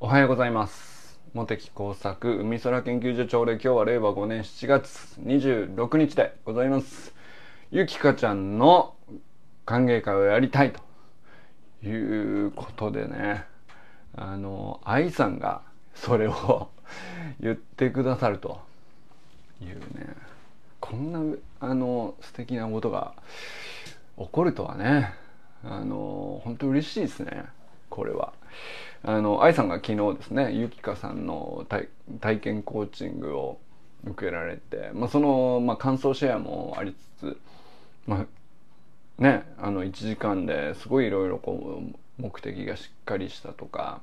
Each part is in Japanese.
おはようございます。茂木工作海空研究所長で今日は令和5年7月26日でございます。ゆきかちゃんの歓迎会をやりたいと。いうことでねあの愛さんがそれを言ってくださるというねこんなあの素敵なことが起こるとはねあの本当嬉しいですねこれは。あの愛さんが昨日ですねゆきかさんの体験コーチングを受けられて、まあ、その、まあ、感想シェアもありつつ、まあ、ねあの1時間ですごいいろいろこう目的がしっかりしたとか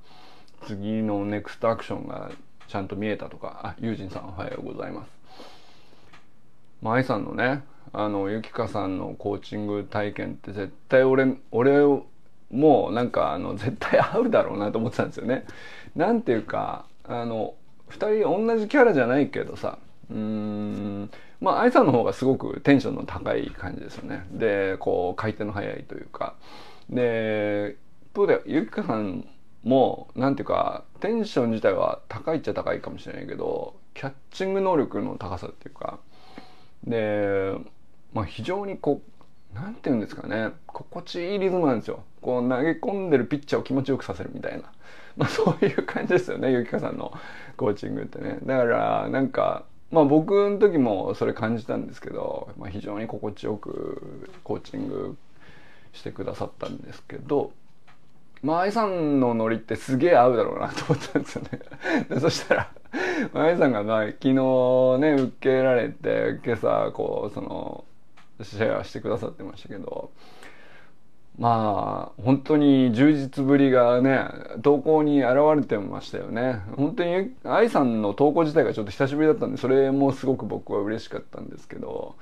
次のネクストアクションがちゃんと見えたとかあユージンさんおはようございます。まあ、愛さんのねあのゆきかさんのコーチング体験って絶対俺俺もうなんかあの絶対合うだろうなと思ってたんですよね。なんていうかあの2人同じキャラじゃないけどさうんまあ愛さんの方がすごくテンションの高い感じですよね。でこう回転の速いというかで一方でゆきかさんもなんていうかテンション自体は高いっちゃ高いかもしれないけどキャッチング能力の高さっていうかで、まあ、非常にこうなんていうんですかね。心地いいリズムなんですよ。こう投げ込んでるピッチャーを気持ちよくさせるみたいな、まあ、そういう感じですよね。ゆきかさんのコーチングってね。だからなんかまあ僕の時もそれ感じたんですけど、まあ、非常に心地よくコーチングしてくださったんですけどまあ愛さんのノリってすげえ合うだろうなと思ったんですよね。でそしたら愛さんがまあ昨日ね受けられて今朝こうそのシェアしてくださってましたけどまあ本当に充実ぶりがね投稿に現れてましたよね。本当に愛さんの投稿自体がちょっと久しぶりだったんでそれもすごく僕は嬉しかったんですけど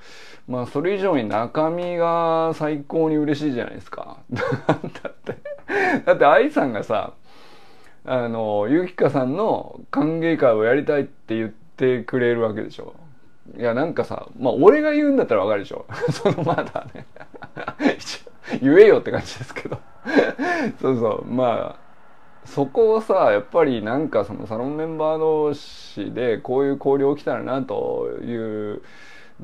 まあそれ以上に中身が最高に嬉しいじゃないですか。だってだって愛さんがさあのゆきかさんの歓迎会をやりたいって言ってくれるわけでしょ。いやなんかさまあ俺が言うんだったらわかるでしょ。そのまだね。言えよって感じですけど。そうそう。まあそこをさやっぱりなんかそのサロンメンバー同士でこういう交流起きたらなという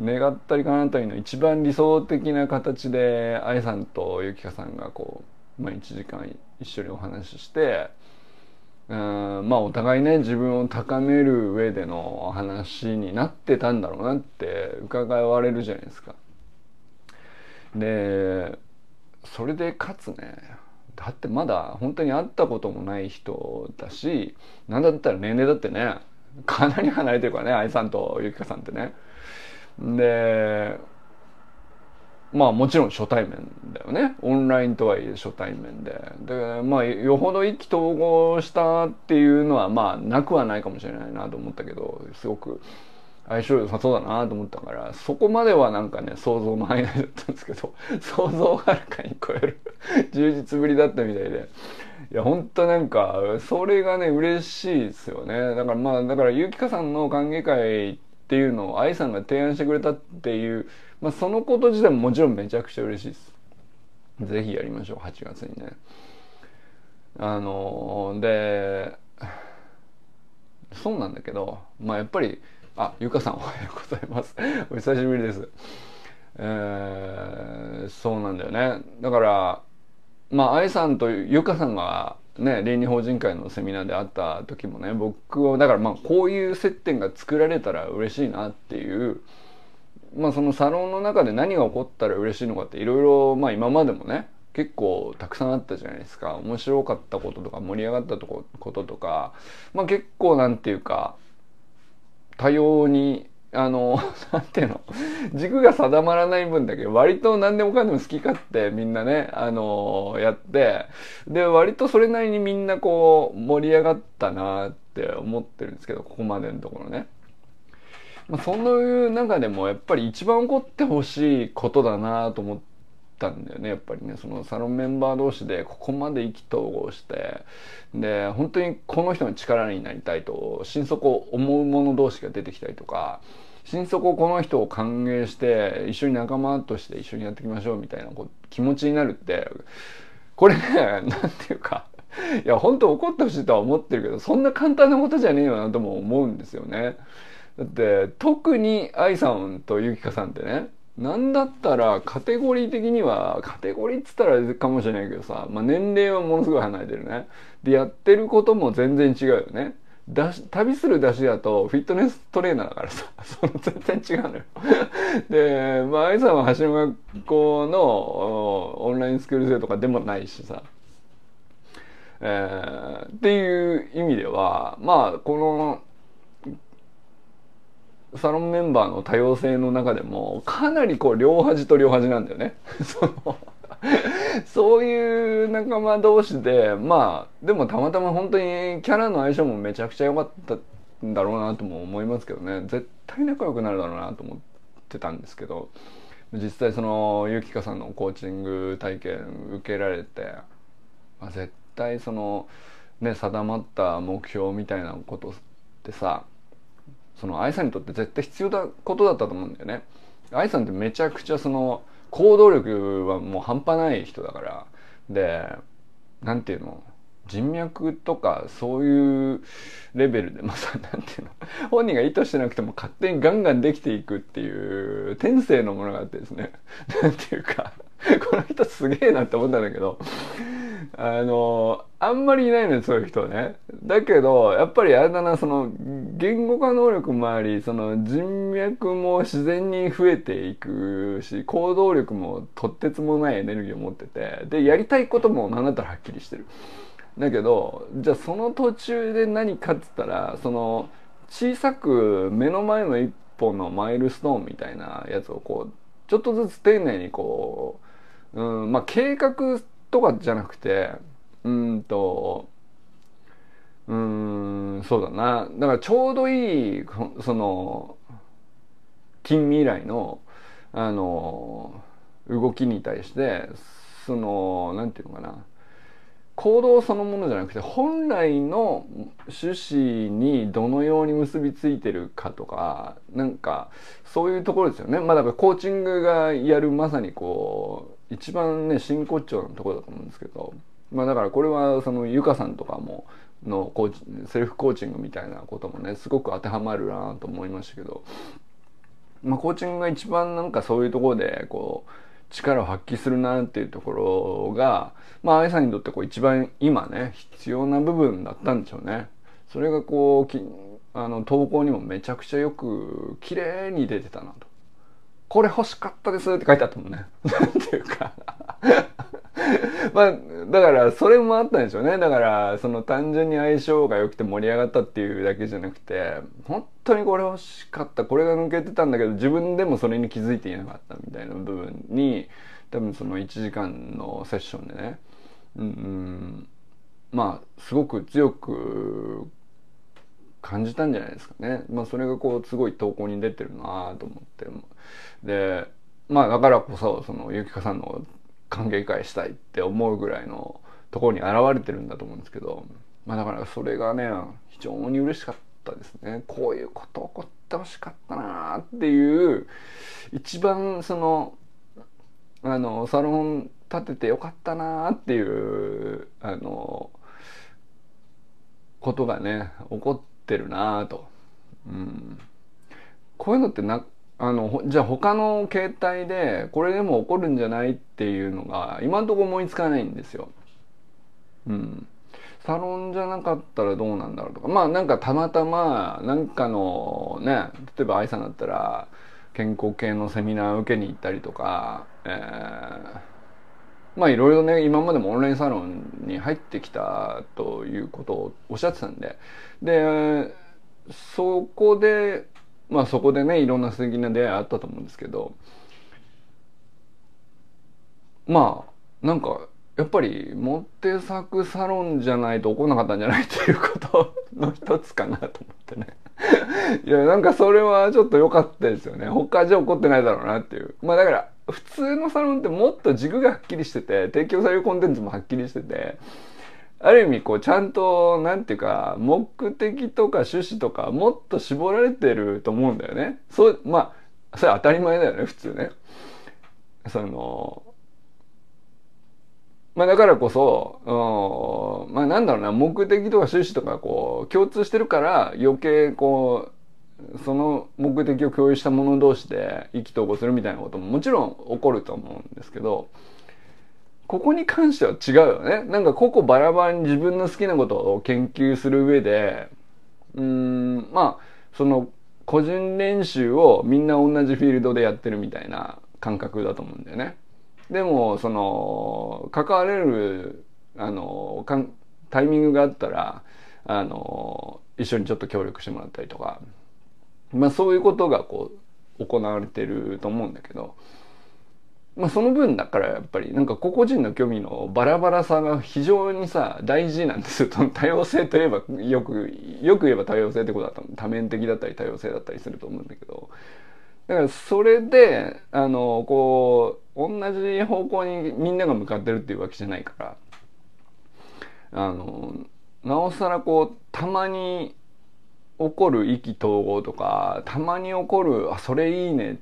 願ったりかなったりの一番理想的な形で愛さんとゆきかさんがこう、まあ、1時間一緒にお話ししてうんまあお互いね自分を高める上での話になってたんだろうなって伺われるじゃないですか。でそれでかつねだってまだ本当に会ったこともない人だし何だったら年齢だってねかなり離れてるからね愛さんとゆきかさんってね。でまあもちろん初対面だよね。オンラインとはいえ初対面で。でまあよほど意気投合したっていうのはまあなくはないかもしれないなと思ったけどすごく相性良さそうだなと思ったからそこまではなんかね想像の範囲内だったんですけど 想像をはるかに超える 充実ぶりだったみたいで。いや本当なんかそれがね嬉しいですよね。だからまあだからゆきかさんの歓迎会っていうのを愛さんが提案してくれたっていう、まあ、そのこと自体ももちろんめちゃくちゃ嬉しいですぜひやりましょう8月にねあのでそうなんだけどまあやっぱりあ、ゆかさんおはようございます。お久しぶりです。えー、そうなんだよね。だから、まあ、愛さんとゆかさんがね、倫理法人会のセミナーで会った時もね、僕は、だからまあ、こういう接点が作られたら嬉しいなっていう、まあ、そのサロンの中で何が起こったら嬉しいのかっていろいろ、まあ、今までもね、結構たくさんあったじゃないですか。面白かったこととか盛り上がったとここととか、まあ結構なんていうか、多様にあの なんていうの？軸が定まらない分だけ割と何でもかんでも好き勝手みんなねあのやってで割とそれなりにみんなこう盛り上がったなって思ってるんですけどここまでのところね。まあ、そいう中でもやっぱり一番起こってほしいことだなと思ったんだよねやっぱりねそのサロンメンバー同士でここまで意気投合してで本当にこの人の力になりたいと心底思う者同士が出てきたりとか心底この人を歓迎して一緒に仲間として一緒にやっていきましょうみたいなこう気持ちになるってこれね何て言うかいや本当怒ってほしいとは思ってるけどそんな簡単なことじゃねえよなとも思うんですよね。だって特に愛さんとゆきかさんってねなんだったらカテゴリー的にはカテゴリーっつったらかもしれないけどさ、まあ、年齢はものすごい離れてるね。でやってることも全然違うよね。だし旅する出しだとフィットネストレーナーだからさ その全然違うのよ。でまあ愛さんは橋の学校のオンラインスクール生とかでもないしさ。えー、っていう意味ではまあこのサロンメンバーの多様性の中でもかなりこう両端と両端なんだよね。そのそういう仲間同士でまあでもたまたま本当にキャラの相性もめちゃくちゃ良かったんだろうなとも思いますけどね絶対仲良くなるだろうなと思ってたんですけど実際そのゆきかさんのコーチング体験受けられて、まあ、絶対そのね定まった目標みたいなことってさその愛さんにとって絶対必要なことだったと思うんだよね。愛さんってめちゃくちゃその行動力はもう半端ない人だから。でなんていうの？人脈とかそういうレベルでまあさなんていうの？本人が意図してなくても勝手にガンガンできていくっていう天性のものがあってですね。なんていうかこの人すげえなって思ったんだけど。あのあんまりいないのよそういう人ね。だけどやっぱりあれだなその言語化能力もありその人脈も自然に増えていくし行動力もとってつもないエネルギーを持っててでやりたいことも何だったらはっきりしてる。だけどじゃあその途中で何かっつったらその小さく目の前の一本のマイルストーンみたいなやつをこうちょっとずつ丁寧にこう、うん、まあ計画とかじゃなくてうんとうんそうだな。だからちょうどいいその近未来のあの動きに対してそのなんていうのかな。行動そのものじゃなくて本来の趣旨にどのように結びついてるかとかなんかそういうところですよね。まあだからコーチングがやるまさにこう一番ね真骨頂のところだと思うんですけどまあだからこれはそのゆかさんとかものコーチセルフコーチングみたいなこともねすごく当てはまるなと思いましたけど、まあ、コーチングが一番なんかそういうところでこう力を発揮するなっていうところがまあ愛さんにとってこう一番今ね必要な部分だったんでしょうね。それがこうきあの投稿にもめちゃくちゃよく綺麗に出てたなと。これ欲しかったですって書いてあったもんね。なんていうかまあ、だからそれもあったんでしょうね。だからその単純に相性が良くて盛り上がったっていうだけじゃなくて、本当にこれ欲しかった。これが抜けてたんだけど自分でもそれに気づいていなかったみたいな部分に、多分その1時間のセッションでね、うん、まあすごく強く感じたんじゃないですかね。まあそれがこうすごい投稿に出てるなと思って。で、まあだからこそそのゆきかさんの歓迎会したいって思うぐらいのところに現れてるんだと思うんですけど、まあだからそれがね、非常に嬉しかったですね。こういうこと起こってほしかったなっていう、一番その、あの、サロン立ててよかったなっていう、あの、ことがね、起こっててるなと。うん。こういうのってなあのじゃあ他の携帯でこれでも起こるんじゃないっていうのが今んとこ思いつかないんですよ。うん。サロンじゃなかったらどうなんだろうとかまあなんかたまたまなんかのね例えば愛さんだったら健康系のセミナー受けに行ったりとか、えー、まあいろいろね今までもオンラインサロンに入ってきたということをおっしゃってたんで。でそこでまあそこでねいろんな素敵な出会いあったと思うんですけど。まあなんかやっぱりモテ作サロンじゃないと起こんなかったんじゃないっていうことの一つかなと思ってね。いやなんかそれはちょっと良かったですよね。他じゃ起こってないだろうなっていう。まあだから普通のサロンってもっと軸がはっきりしてて提供されるコンテンツもはっきりしててある意味こうちゃんとなんていうか目的とか趣旨とかもっと絞られてると思うんだよね。そうまあそれ当たり前だよね普通ね。そのまあだからこそ、うん、まあなんだろうな、目的とか趣旨とかこう、共通してるから余計こう、その目的を共有した者同士で意気投合するみたいなことももちろん起こると思うんですけど、ここに関しては違うよね。なんか個々バラバラに自分の好きなことを研究する上で、うん、まあ、その個人練習をみんな同じフィールドでやってるみたいな感覚だと思うんだよね。でも、その、関われる、あの、かんタイミングがあったら、あの、一緒にちょっと協力してもらったりとか、まあそういうことがこう、行われてると思うんだけど、まあその分だからやっぱりなんか個々人の興味のバラバラさが非常にさ大事なんですよ。多様性といえばよく、よく言えば多様性ってことだった多面的だったり多様性だったりすると思うんだけど、だからそれで、あの、こう、同じ方向にみんなが向かってるっていうわけじゃないから、あの、なおさらこう、たまに起こる意気投合とか、たまに起こる、あ、それいいね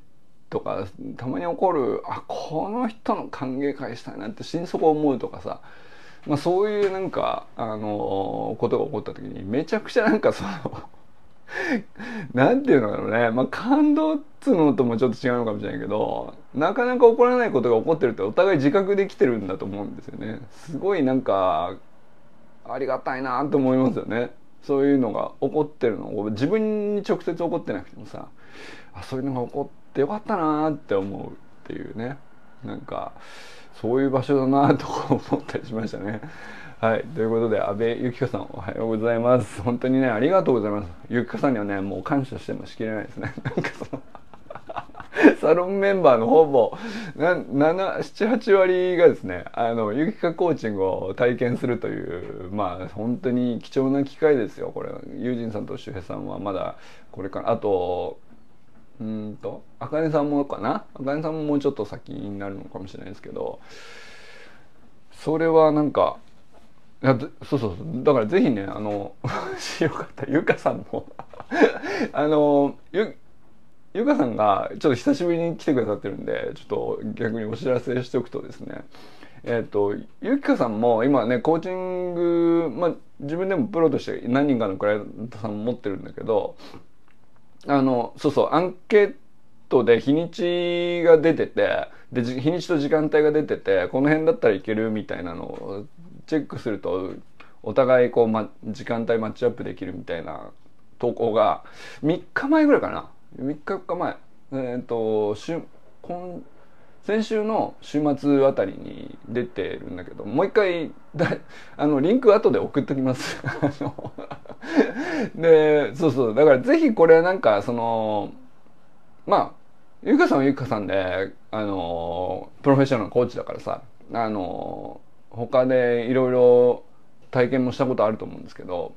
とか、たまに起こる、あ、この人の歓迎会したいなって心底思うとかさ、まあそういうなんか、あのことが起こった時にめちゃくちゃなんかその なんていうのかなね。まあ、感動っつうのともちょっと違うのかもしれないけど、なかなか起こらないことが起こってるってお互い自覚できてるんだと思うんですよね。すごいなんか、ありがたいなと思いますよね。そういうのが起こってるのを自分に直接起こってなくてもさ、あ、そういうのが起こってよかったなって思うっていうね。なんか、そういう場所だなと思ったりしましたね。はい。ということで、安倍幸子さん、おはようございます。本当にね、ありがとうございます。ゆきかさんにはね、もう感謝してもしきれないですね。なんかそのサロンメンバーのほぼ、な、7、7、8割がですね、あの、ゆきかコーチングを体験するという、まあ、本当に貴重な機会ですよ、これ。ユージンさんと周平さんはまだ、これから、あと、うんと、あかねさんもかな？あかねさんももうちょっと先になるのかもしれないですけど、それはなんか、いやそうそう。だからぜひねあの よかった。ゆかさんも。あのゆゆかさんがちょっと久しぶりに来てくださってるんでちょっと逆にお知らせしておくとですね。えっ、ー、とゆきかさんも今ねコーチングまあ自分でもプロとして何人かのクライアントさん持ってるんだけどあのそうそうアンケートで日にちが出ててで日にちと時間帯が出ててこの辺だったらいけるみたいなのをチェックするとお互いこう、ま、時間帯マッチアップできるみたいな投稿が3日前ぐらいかな3日4日前えっ、ー、と週今先週の週末あたりに出てるんだけどもう一回だ あのリンク後で送っときます。でそうそう。だからぜひこれなんかそのまあゆかさんはゆかさんであのプロフェッショナルのコーチだからさあの他でいろいろ体験もしたことあると思うんですけど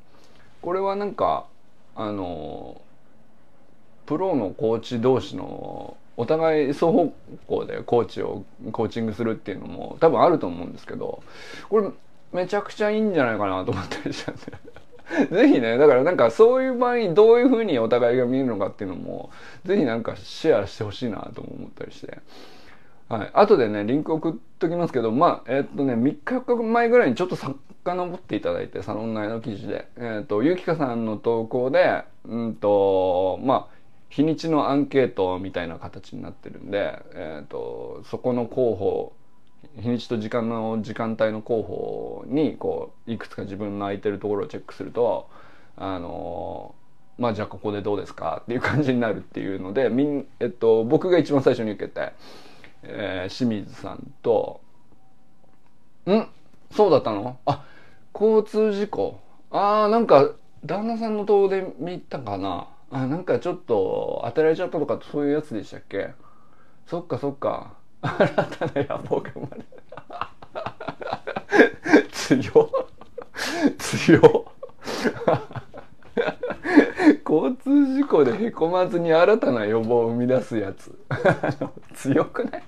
これはなんかあのプロのコーチ同士のお互い双方向でコーチをコーチングするっていうのも多分あると思うんですけどこれめちゃくちゃいいんじゃないかなと思ったりしたんでぜひねだからなんかそういう場合どういうふうにお互いが見えるのかっていうのもぜひなんかシェアしてほしいなと思ったりして。はい。後でね、リンク送っときますけど、まあ、えー、っとね、3日4日前ぐらいにちょっと遡っていただいて、サロン内の記事で。えー、っと、ゆきかさんの投稿で、うんと、まあ、日にちのアンケートみたいな形になってるんで、えー、っと、そこの候補、日にちと時間の時間帯の候補に、こう、いくつか自分の空いてるところをチェックすると、あのまあじゃあここでどうですかっていう感じになるっていうので、みん、えっと、僕が一番最初に受けて、えー、清水さんと、ん？そうだったの？あ、交通事故。ああ、なんか、旦那さんの動画で見たかな。あ、なんかちょっと当てられちゃったとかそういうやつでしたっけ？そっかそっか。新たな野望が生まれ強強交通事故でへこまずに新たな予防を生み出すやつ。強くない？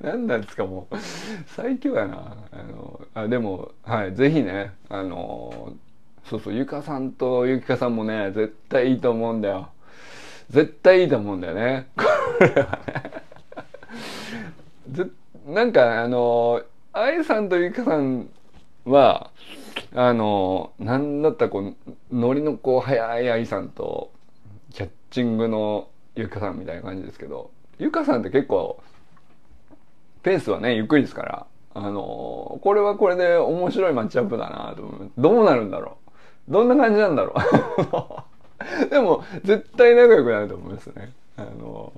何なんですかもう。最強やな。あのあでもはいぜひねあのそうそうゆかさんとゆきかさんもね絶対いいと思うんだよ。絶対いいと思うんだよね。これはね。なんかあの愛さんとゆきかさんはあのなんだったらこうノリのこう速い愛さんとキャッチングのゆかさんみたいな感じですけどゆかさんって結構ペースはねゆっくりですからあのこれはこれで面白いマッチアップだなと思う。どうなるんだろう。どんな感じなんだろう？でも絶対仲良くなると思いますね。あの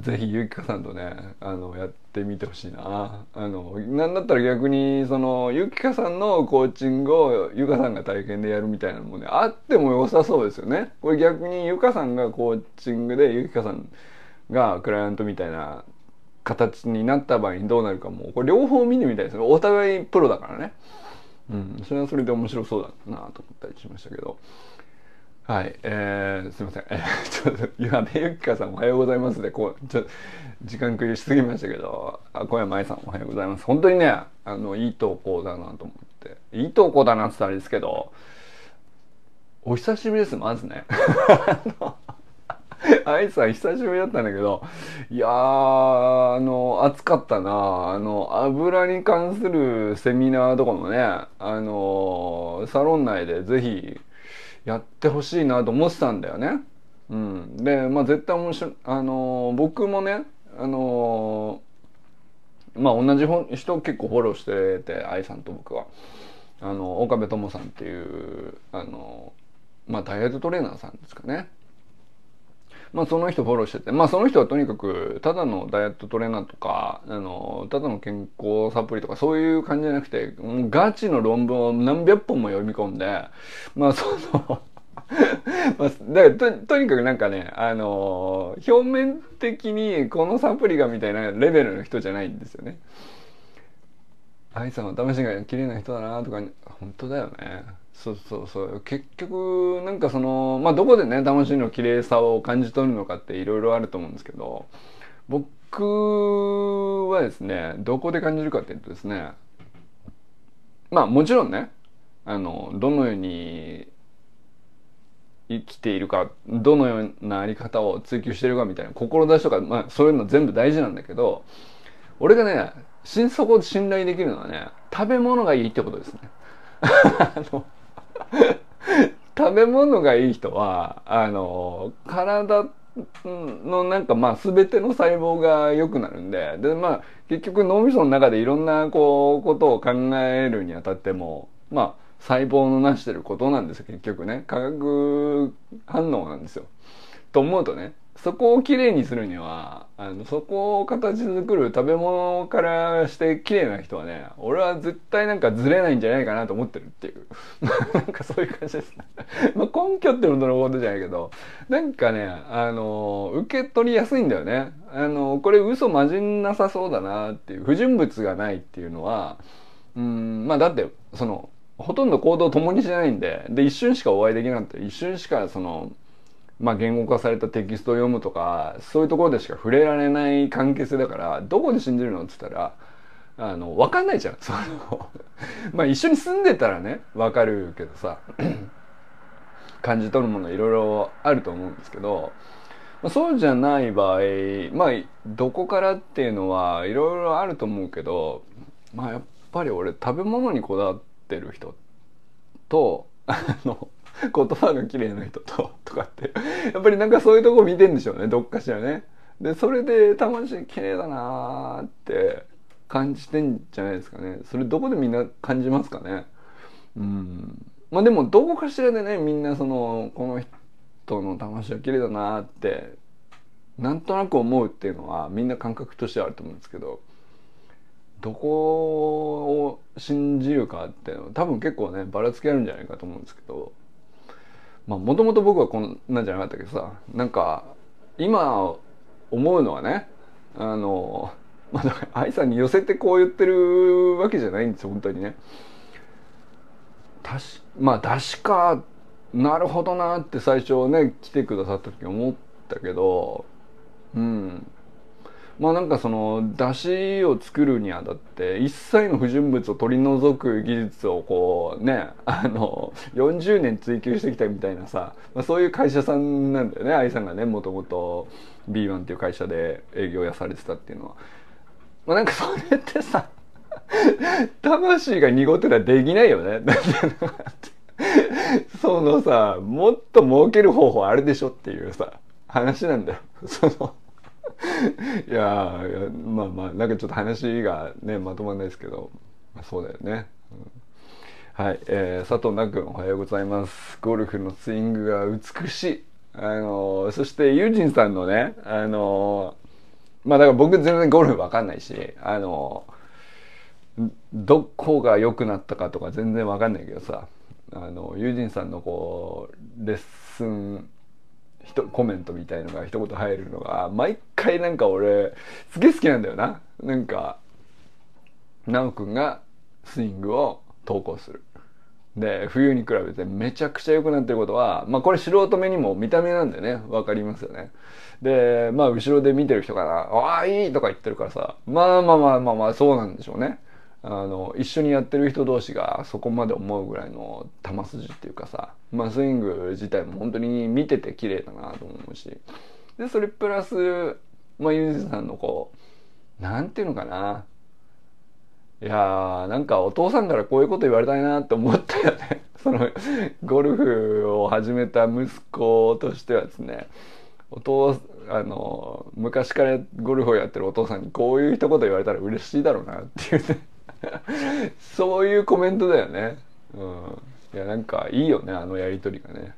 ぜひゆきかさんとねあのやってみてほしいな。あのなんだったら逆にそのゆきかさんのコーチングをゆかさんが体験でやるみたいなのもねあっても良さそうですよね。これ逆にゆかさんがコーチングでゆきかさんがクライアントみたいな形になった場合にどうなるかもこれ両方見てみたいですね。お互いプロだからね。うんそれはそれで面白そうだなと思ったりしましたけどはい、えー、すみません。えー、ちょっと、岩部ゆきかさんおはようございますで、こう、ちょっと時間食いしすぎましたけど、あ小山愛さんおはようございます。本当にね、あの、いい投稿だなと思って。いい投稿だなって言ったらあれですけど、お久しぶりです、まずね。愛さん久しぶりだったんだけど、いやー、あの、暑かったな。あの、油に関するセミナーとかもね、あの、サロン内でぜひ、やってほしいなと思ってたんだよね。うん、でまあ絶対面白いあの、僕もねあの、まあ同じ人結構フォローしてて愛さんと僕は。あの岡部友さんっていうあのまあダイエットトレーナーさんですかね。まあその人フォローしてて、まあその人はとにかく、ただのダイエットトレーナーとか、あの、ただの健康サプリとかそういう感じじゃなくて、もうガチの論文を何百本も読み込んで、まあその まあ、だからととにかくなんかね、あのー、表面的にこのサプリがみたいなレベルの人じゃないんですよね。愛さんは試しが綺麗な人だなとか、本当だよね。そうそうそう結局なんかそのまあどこでね魂の綺麗さを感じ取るのかっていろいろあると思うんですけど僕はですねどこで感じるかっていうとですねまあもちろんねあのどのように生きているかどのようなあり方を追求してるかみたいな志とか、まあ、そういうの全部大事なんだけど俺がね心底で信頼できるのはね食べ物がいいってことですね。あの 食べ物がいい人はあの体のなんかまあ全ての細胞が良くなるんででまあ結局脳みその中でいろんなこうことを考えるにあたってもまあ細胞のなしてることなんですよ結局ね化学反応なんですよ。と思うとねそこをきれいにするにはあのそこを形作る食べ物からして綺麗な人はね俺は絶対なんかずれないんじゃないかなと思ってるっていう。なんかそういう感じですね。まあ根拠ってほどのことじゃないけどなんかねあの受け取りやすいんだよね。あのこれ嘘混じんなさそうだなっていう不純物がないっていうのはうんまあだってそのほとんど行動を共にしないんでで一瞬しかお会いできなくて一瞬しかそのまあ、言語化されたテキストを読むとかそういうところでしか触れられない関係性だからどこで信じるのっつったらあの分かんないじゃん。その まあ一緒に住んでたらね分かるけどさ 感じ取るものいろいろあると思うんですけど、そうじゃない場合まあどこからっていうのはいろいろあると思うけどまあやっぱり俺食べ物にこだわってる人とあの 言葉が綺麗な人と とかって。やっぱりなんかそういうとこ見てんでしょうねどっかしらね。でそれで魂綺麗だなーって感じてんじゃないですかね。それどこでみんな感じますかね。うん。まあでもどこかしらでねみんなそのこの人の魂は綺麗だなーってなんとなく思うっていうのはみんな感覚としてはあると思うんですけどどこを信じるかっていうのは多分結構ねばらつきあるんじゃないかと思うんですけどまあもともと僕はこんなんじゃなかったけどさなんか今思うのはねあのまあ愛さんに寄せてこう言ってるわけじゃないんですよ本当にね。たしまあ確かなるほどなって最初ね来てくださった時思ったけどうんまあなんかその出汁を作るにあたって一切の不純物を取り除く技術をこうねあの40年追求してきたみたいなさ、まあ、そういう会社さんなんだよね愛さんがねもともと B1 っていう会社で営業やされてたっていうのは。まあ、なんかそれってさ魂が濁ってたらできないよね。だってそのさ、もっと儲ける方法あるでしょっていうさ、話なんだよ。その いや、まあまあ、なんかちょっと話がね、まとまんないですけど、まあ、そうだよね。うん、はい、えー、佐藤奈君おはようございます。ゴルフのスイングが美しい。あのー、そしてユージンさんのね、あのー、まあだから僕全然ゴルフわかんないし、あのー、どこが良くなったかとか全然わかんないけどさ、あのユージンさんのこうレッスンコメントみたいのが一言入るのが毎回なんか俺すげえ好きなんだよな。なんか奈くんがスイングを投稿する。で冬に比べてめちゃくちゃ良くなってることはまあこれ素人目にも見た目なんでね。分かりますよね。でまあ後ろで見てる人から「ああいい!」とか言ってるからさ。まあまあまあまあまあそうなんでしょうね。あの一緒にやってる人同士がそこまで思うぐらいの球筋っていうかさ、まあ、スイング自体も本当に見てて綺麗だなと思うし。でそれプラス、まあ、ユージさんのこうなんていうのかな。いやーなんかお父さんからこういうこと言われたいなって思ったよね。そのゴルフを始めた息子としてはですね。お父あの昔からゴルフをやってるお父さんにこういう一言言われたら嬉しいだろうなっていうね。そういうコメントだよね。うん。いや、なんかいいよね、あのやりとりがね。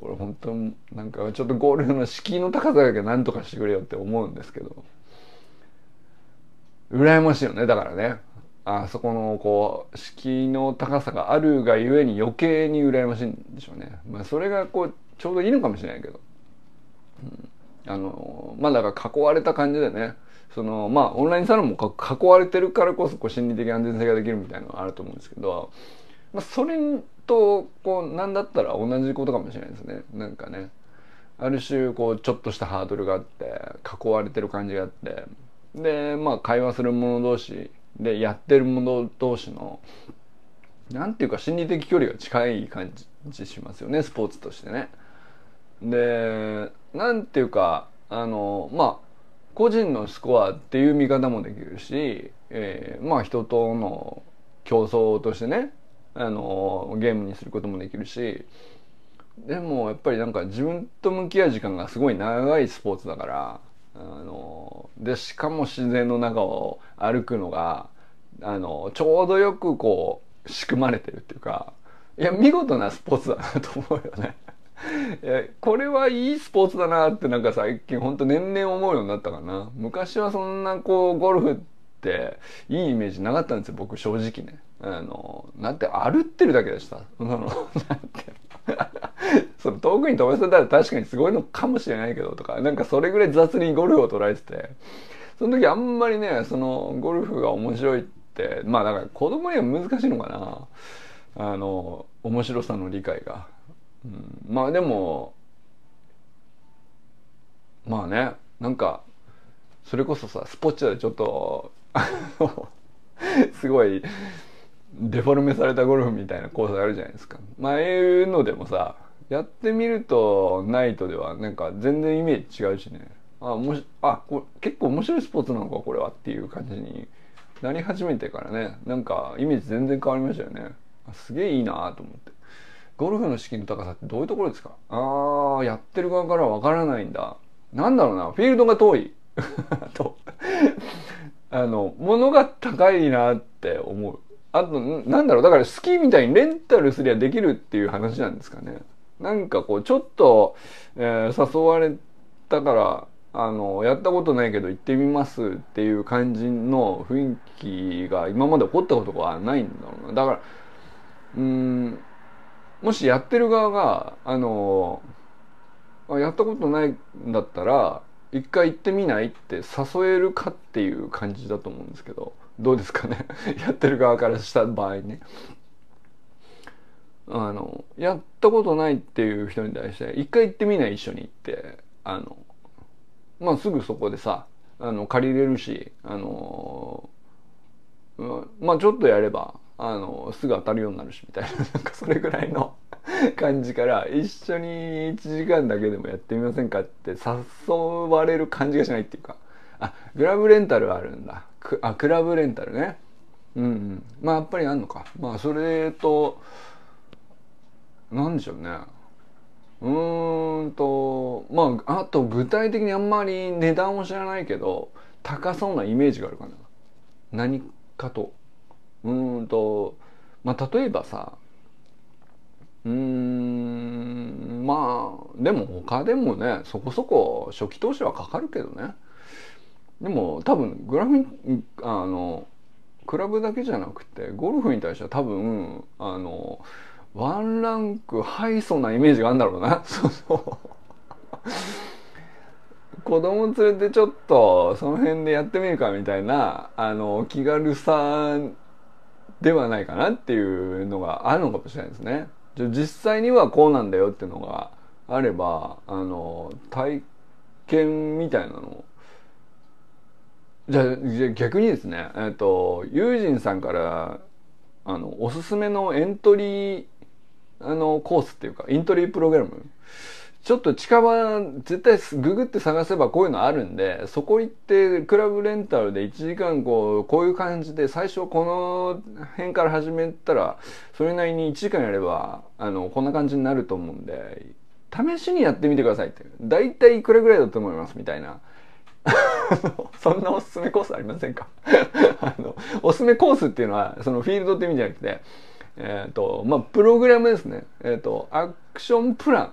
俺本当なんかちょっとゴールの敷居の高さだけ何とかしてくれよって思うんですけど。羨ましいよね、だからね。あそこのこう敷居の高さがあるがゆえに余計に羨ましいんでしょうね。まあそれがこうちょうどいいのかもしれないけど。うん、あのまあだから囲われた感じでね。そのまあオンラインサロンも囲われてるからこそこう心理的安全性ができるみたいなのがあると思うんですけど、まあ、それとこうなんだったら同じことかもしれないですね。なんかね。ある種こうちょっとしたハードルがあって囲われてる感じがあって。でまあ会話する者同士でやってる者同士のなんていうか心理的距離が近い感じしますよね。スポーツとしてね。でなんていうかあのまあ個人のスコアっていう見方もできるし、えー、まあ人との競争としてねあのゲームにすることもできるしでもやっぱりなんか自分と向き合う時間がすごい長いスポーツだからあのでしかも自然の中を歩くのがあのちょうどよくこう仕組まれてるっていうかいや見事なスポーツだなと思うよね。これはいいスポーツだなってなんか最近ほんと年々思うようになったかな。昔はそんなこうゴルフっていいイメージなかったんですよ僕正直ね。あのなんて歩ってるだけでした。そのなんて。その遠くに飛ばせたら確かにすごいのかもしれないけどとかなんかそれぐらい雑にゴルフを捉えてて。その時あんまりねそのゴルフが面白いってまあだから子供には難しいのかな。あの面白さの理解が。うん、まあでもまあねなんかそれこそさスポッチャでちょっとすごいデフォルメされたゴルフみたいなコースあるじゃないですか。まあああいうのでもさやってみるとナイトではなんか全然イメージ違うしね。あもしあこ結構面白いスポーツなのかこれはっていう感じになり始めてからね。なんかイメージ全然変わりましたよね。すげえいいなと思って。ゴルフの資金の高さってどういうところですか？ああ、やってる側からわからないんだ。なんだろうな、フィールドが遠い。と。あの、物が高いなって思う。あと、なんだろう、だからスキーみたいにレンタルすりゃできるっていう話なんですかね。なんかこう、ちょっと、えー、誘われたから、あの、やったことないけど行ってみますっていう感じの雰囲気が今まで起こったことがないんだろうな。だから、うん、もしやってる側があのやったことないんだったら一回行ってみないって誘えるかっていう感じだと思うんですけどどうですかね？やってる側からした場合ね。あのやったことないっていう人に対して一回行ってみない一緒に行ってあのまあすぐそこでさあの借りれるしあのまあちょっとやればあのすぐ当たるようになるしみたいな。なんかそれぐらいの 感じから一緒に1時間だけでもやってみませんかって誘われる感じがしないっていうか。あグラブレンタルあるんだ。くあクラブレンタルね。うんうん。まあやっぱりあんのか。まあそれとなんでしょうね。うーんとまああと具体的にあんまり値段を知らないけど高そうなイメージがあるかな。何かとうんとまあ例えばさうーんまあでも他でもねそこそこ初期投資はかかるけどね。でも多分グラフにあのクラブだけじゃなくてゴルフに対しては多分あのワンランクハイソなイメージがあるんだろうな。そうそう。子供連れてちょっとその辺でやってみるかみたいなあの気軽さではないかなっていうのがあるのかもしれないですね。実際にはこうなんだよっていうのがあればあの体験みたいなのじゃあ逆にですねえっとユージンさんからあのおすすめのエントリーあのコースっていうかイントリープログラムちょっと近場絶対ググって探せばこういうのあるんでそこ行ってクラブレンタルで1時間こうこういう感じで最初この辺から始めたらそれなりに1時間やればあのこんな感じになると思うんで試しにやってみてくださいって大体いくらぐらいだと思いますみたいな。そんなおすすめコースありませんか？あのおすすめコースっていうのはそのフィールドって意味じゃなくてえっ、ー、とまあプログラムですね。えっ、ー、とアクションプラン。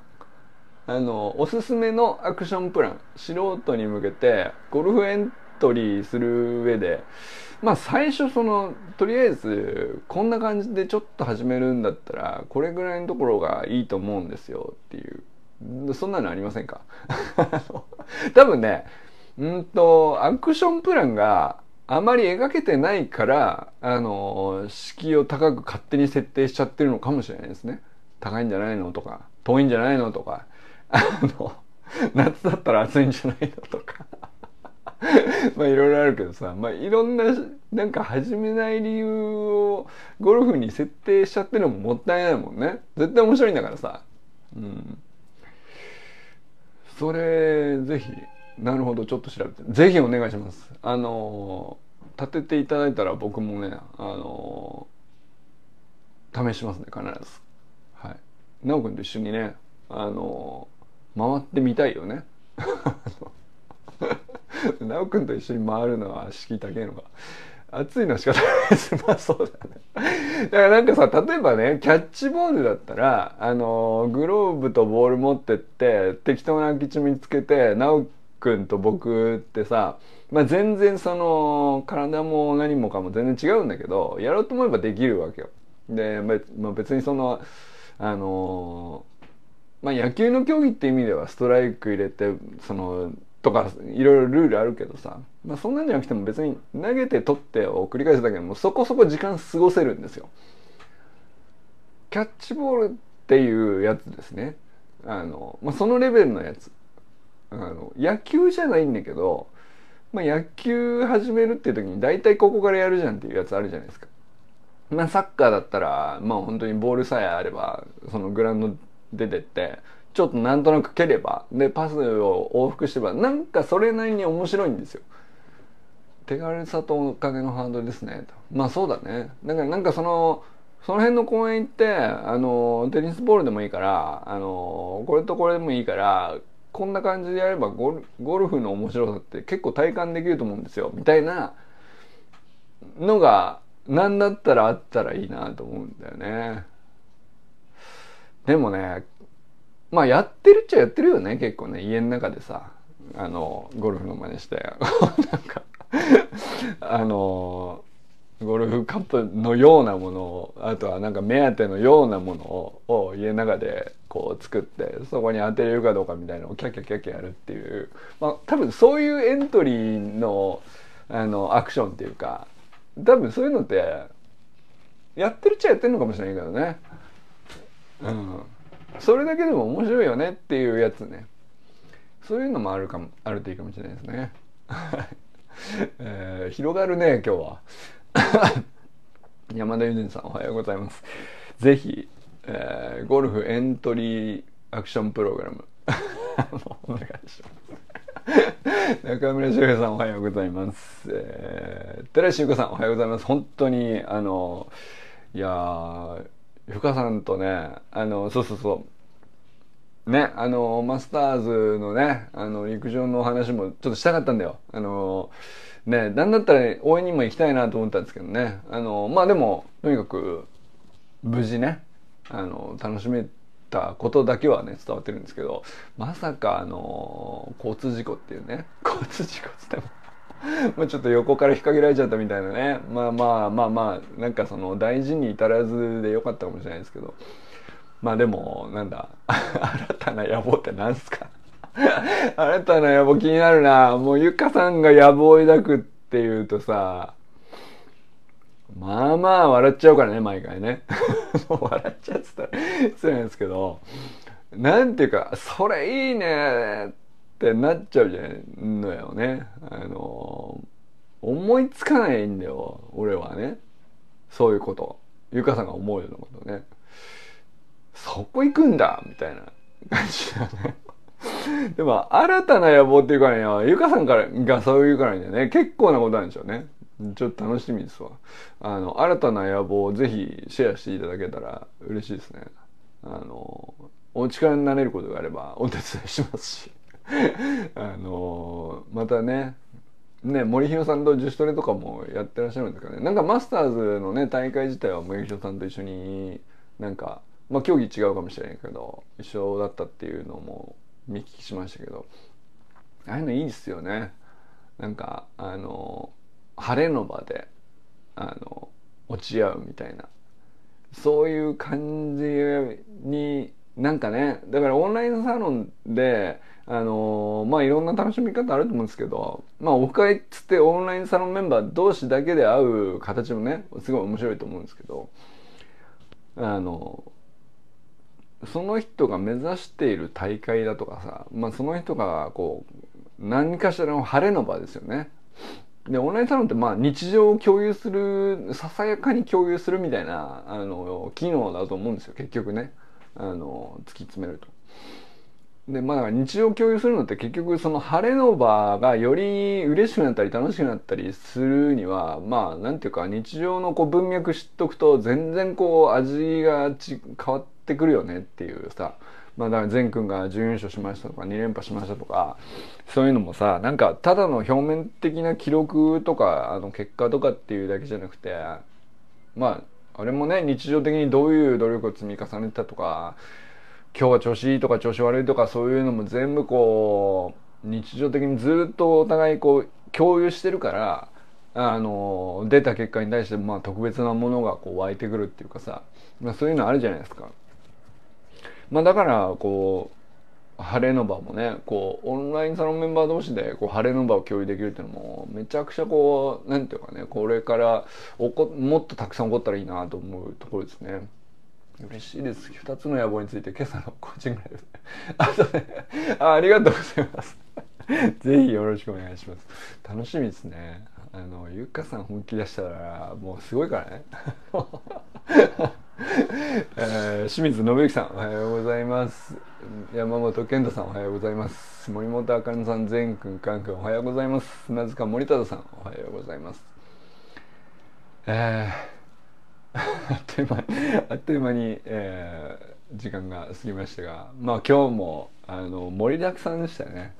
あのおすすめのアクションプラン素人に向けてゴルフエントリーする上でまあ最初そのとりあえずこんな感じでちょっと始めるんだったらこれぐらいのところがいいと思うんですよっていう。そんなのありませんか？多分ねうんとアクションプランがあまり描けてないからあの敷居を高く勝手に設定しちゃってるのかもしれないですね。高いんじゃないのとか遠いんじゃないのとか。あの夏だったら暑いんじゃないのとか。まあいろいろあるけどさまあいろんななんか始めない理由をゴルフに設定しちゃってるのももったいないもんね。絶対面白いんだからさ。うん。それぜひなるほどちょっと調べて。ぜひお願いします。あの立てていただいたら僕もねあの試しますね必ず。はい。直君と一緒にねあの回ってみたいよね。直君と一緒に回るのは敷居高いのが暑いのは仕方ないです。まあそうだね。だからなんかさ例えばねキャッチボールだったらあのグローブとボール持ってって適当な空き地見つけて直君と僕ってさ、まあ、全然その体も何もかも全然違うんだけどやろうと思えばできるわけよ。で、まあ、別にそのあのまあ、野球の競技って意味ではストライク入れてそのとかいろいろルールあるけどさ、まあ、そんなんじゃなくても別に投げて取ってを繰り返すだけでもそこそこ時間過ごせるんですよ。キャッチボールっていうやつですね。あの、まあ、そのレベルのやつ。あの野球じゃないんだけど、まあ、野球始めるっていう時に大体ここからやるじゃんっていうやつあるじゃないですか。まあ、サッカーだったら、まあ本当にボールさえあれば、そのグラウンド出てって、ちょっとなんとなく蹴れば、で、パスを往復してば、なんかそれなりに面白いんですよ。手軽さとお金のハードルですね。まあそうだね。だからなんかその、その辺の公園行って、あの、テニスボールでもいいから、あの、これとこれでもいいから、こんな感じでやればゴルゴルフの面白さって結構体感できると思うんですよ。みたいなのが、何だったらあったらいいなと思うんだよね。でもね、まあやってるっちゃやってるよね、結構ね。家の中でさ、あの、ゴルフの真似して。なんかあの、ゴルフカップのようなものを、あとはなんか目当てのようなものを家の中でこう作って、そこに当てれるかどうかみたいなのをキャキャキャキャやるっていう、まあ多分そういうエントリーの、あの、アクションっていうか、多分そういうのってやってるっちゃやってるのかもしれないけどねうん。それだけでも面白いよねっていうやつね。そういうのもあるかもあるといいかもしれないですね。えー、広がるね今日は。山田裕二さんおはようございます。ぜひ、えー、ゴルフエントリーアクションプログラム。お願いします。中村修平さんおはようございます。えー、寺石由子さんおはようございます。本当に、あの、いやー、ゆかさんとね、あの、そうそうそう。ね、あの、マスターズのね、あの、陸上のお話もちょっとしたかったんだよ。あの、ね、なんだったら応援にも行きたいなと思ったんですけどね。あの、まあでも、とにかく、無事ね、あの、楽しめたことだけはね伝わってるんですけどまさかあの交通事故っていうね交通事故っつっても まあちょっと横から引っ掛けられちゃったみたいなね。まあまあまあまあなんかその大事に至らずでよかったかもしれないですけど。まあでもなんだ。新たな野望って何すか？新たな野望気になるな。もうゆかさんが野望を抱くっていうとさまあまあ笑っちゃうからね、毎回ね。笑っちゃっつったら失礼なんですけど、なんていうか、それいいねってってなっちゃうじゃないのよね。あの、思いつかないんだよ、俺はね。そういうこと。ゆかさんが思うようなことね。そこ行くんだみたいな感じだね。でも、新たな野望っていうからには、ゆかさんからがそういうからにはね、結構なことなんでしょうね。ちょっと楽しみですわ。あの、新たな野望をぜひシェアしていただけたら嬉しいですね。あの、お力になれることがあればお手伝いしますし。あの、またね、ね、森弘さんと自主トレとかもやってらっしゃるんですかね。なんかマスターズのね、大会自体は森弘さんと一緒になんか、まあ競技違うかもしれないけど、一緒だったっていうのも見聞きしましたけど、ああいうのいいですよね。なんか、あの、晴れの場であの落ち合うみたいなそういう感じになんかねだからオンラインサロンであのまあいろんな楽しみ方あると思うんですけどまあオフ会っつってオンラインサロンメンバー同士だけで会う形もねすごい面白いと思うんですけどあのその人が目指している大会だとかさ、まあ、その人がこう何かしらの晴れの場ですよねで、オンラインサロンってまあ日常を共有する、ささやかに共有するみたいな、あの、機能だと思うんですよ、結局ね。あの、突き詰めると。で、まあ日常を共有するのって結局その晴れの場がより嬉しくなったり楽しくなったりするには、まあなんていうか日常のこう文脈知っとくと全然こう味がち変わってくるよねっていうさ、まあだから善くんが準優勝しましたとか2連覇しましたとかそういうのもさなんかただの表面的な記録とかあの結果とかっていうだけじゃなくてまああれもね日常的にどういう努力を積み重ねたとか今日は調子いいとか調子悪いとかそういうのも全部こう日常的にずっとお互いこう共有してるからあの出た結果に対してまあ特別なものがこう湧いてくるっていうかさ、まあ、そういうのあるじゃないですか。まあだからこう晴れの場もねこうオンラインサロンメンバー同士でこう晴れの場を共有できるっていうのもめちゃくちゃこうなんていうかねこれからおこもっとたくさん起こったらいいなと思うところですね。嬉しいです。二つの野望について今朝のコーチングライブ。あとねあ、ありがとうございます。ぜひよろしくお願いします。楽しみですね。あの、ゆっかさん本気出したら、もうすごいからね。えー、清水信之さんおはようございます。山本健太さんおはようございます。森本あかねさん善くんかんくんおはようございます。砂塚森忠さんおはようございます。えー、あっという間にあっという間に、えー、時間が過ぎましたがまあ今日もあの盛りだくさんでしたね。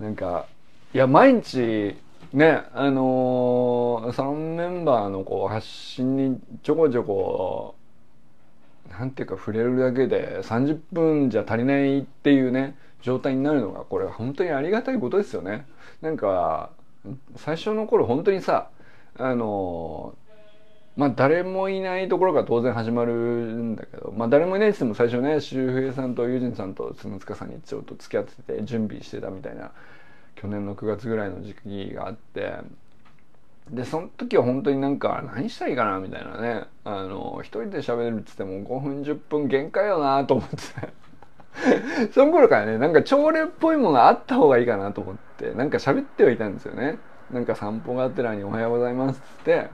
なんかいや毎日ねあのー、サロンメンバーのこう発信にちょこちょこなんていうか触れるだけで30分じゃ足りないっていうね状態になるのがこれ本当にありがたいことですよね。なんか最初の頃本当にさあのまあ誰もいないところが当然始まるんだけどまあ誰もいないっつっても最初ね周平さんと友人さんと角塚さんにちょっと付き合ってて準備してたみたいな去年の9月ぐらいの時期があってでその時は本当になんか何したらいいかなみたいなね。あの一人で喋るっつっても5分10分限界よなと思って。その頃からねなんか朝礼っぽいものがあった方がいいかなと思ってなんか喋ってはいたんですよね。なんか散歩があってらに「おはようございます」っつって。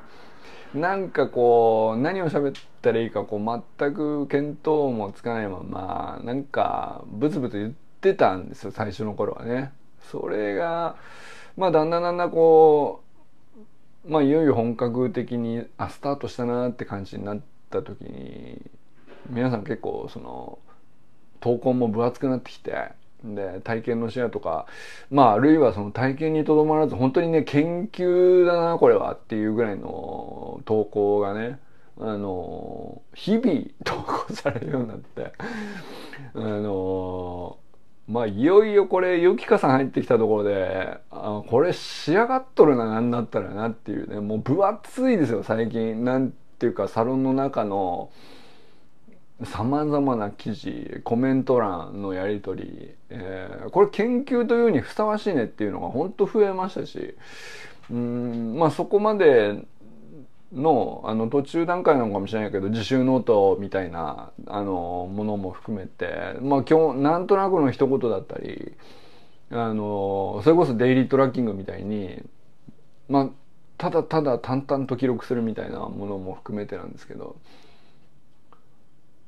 なんかこう何を喋ったらいいかこう全く見当もつかないままなんかブツブツ言ってたんですよ最初の頃はね。それがまあだんだんだんだんこうまあいよいよ本格的にあスタートしたなって感じになった時に皆さん結構その投稿も分厚くなってきてで体験のシェアとかまああるいはその体験にとどまらず本当にね研究だなこれはっていうぐらいの投稿がねあの日々投稿されるようになってあのまあいよいよこれゆきかさん入ってきたところであこれ仕上がっとるななんだったらなっていうね。もう分厚いですよ最近。なんていうかサロンの中のさまざまな記事コメント欄のやり取り、えー、これ研究というにふさわしいねっていうのが本当増えましたし。うんまあそこまでのあの途中段階なのかもしれないけど自習ノートみたいなあのものも含めてまあ今日なんとなくの一言だったりあのそれこそ daily tracking みたいにまあただただ淡々と記録するみたいなものも含めてなんですけど、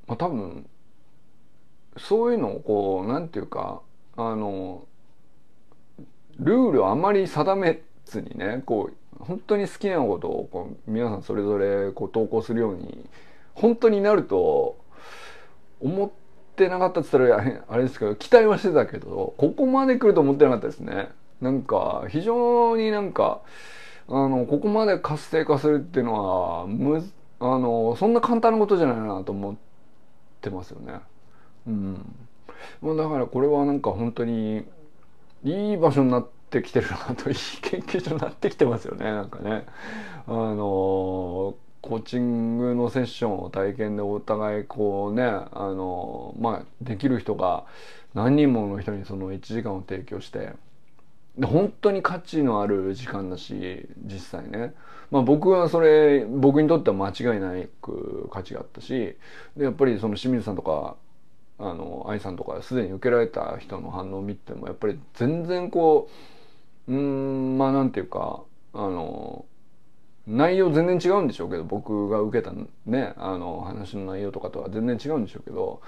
まあ、多分そういうのをこうなんていうかあのルールをあまり定めずにねこう本当に好きなことをこう皆さんそれぞれこう投稿するように本当になると思ってなかったって言ったらあれですけど期待はしてたけどここまで来ると思ってなかったですね。なんか非常になんかあのここまで活性化するっていうのはむあのそんな簡単なことじゃないなと思ってますよね。うん、もうだからこれはなんか本当にいい場所になってってきてるなといい研究所になってきてますよねなんかね。あのコーチングのセッションを体験でお互いこうねあのまあできる人が何人もの人にその1時間を提供してで本当に価値のある時間だし実際ね、まあ、僕はそれ僕にとっては間違いないく価値があったしでやっぱりその清水さんとかあの愛さんとかすでに受けられた人の反応を見てもやっぱり全然こううんまあなんていうかあの内容全然違うんでしょうけど僕が受けたねあの話の内容とかとは全然違うんでしょうけど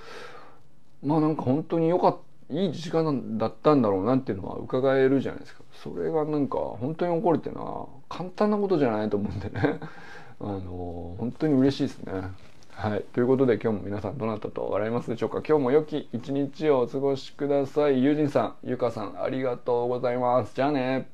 まあなんか本当に良かったいい時間だったんだろうなっていうのは伺えるじゃないですかそれがなんか本当に起こるっていうのは簡単なことじゃないと思うんでねあの本当に嬉しいですね。はい。ということで今日も皆さんどなたと笑いますでしょうか？今日も良き一日をお過ごしください。ゆうじんさん、ゆかさん、ありがとうございます。じゃあね。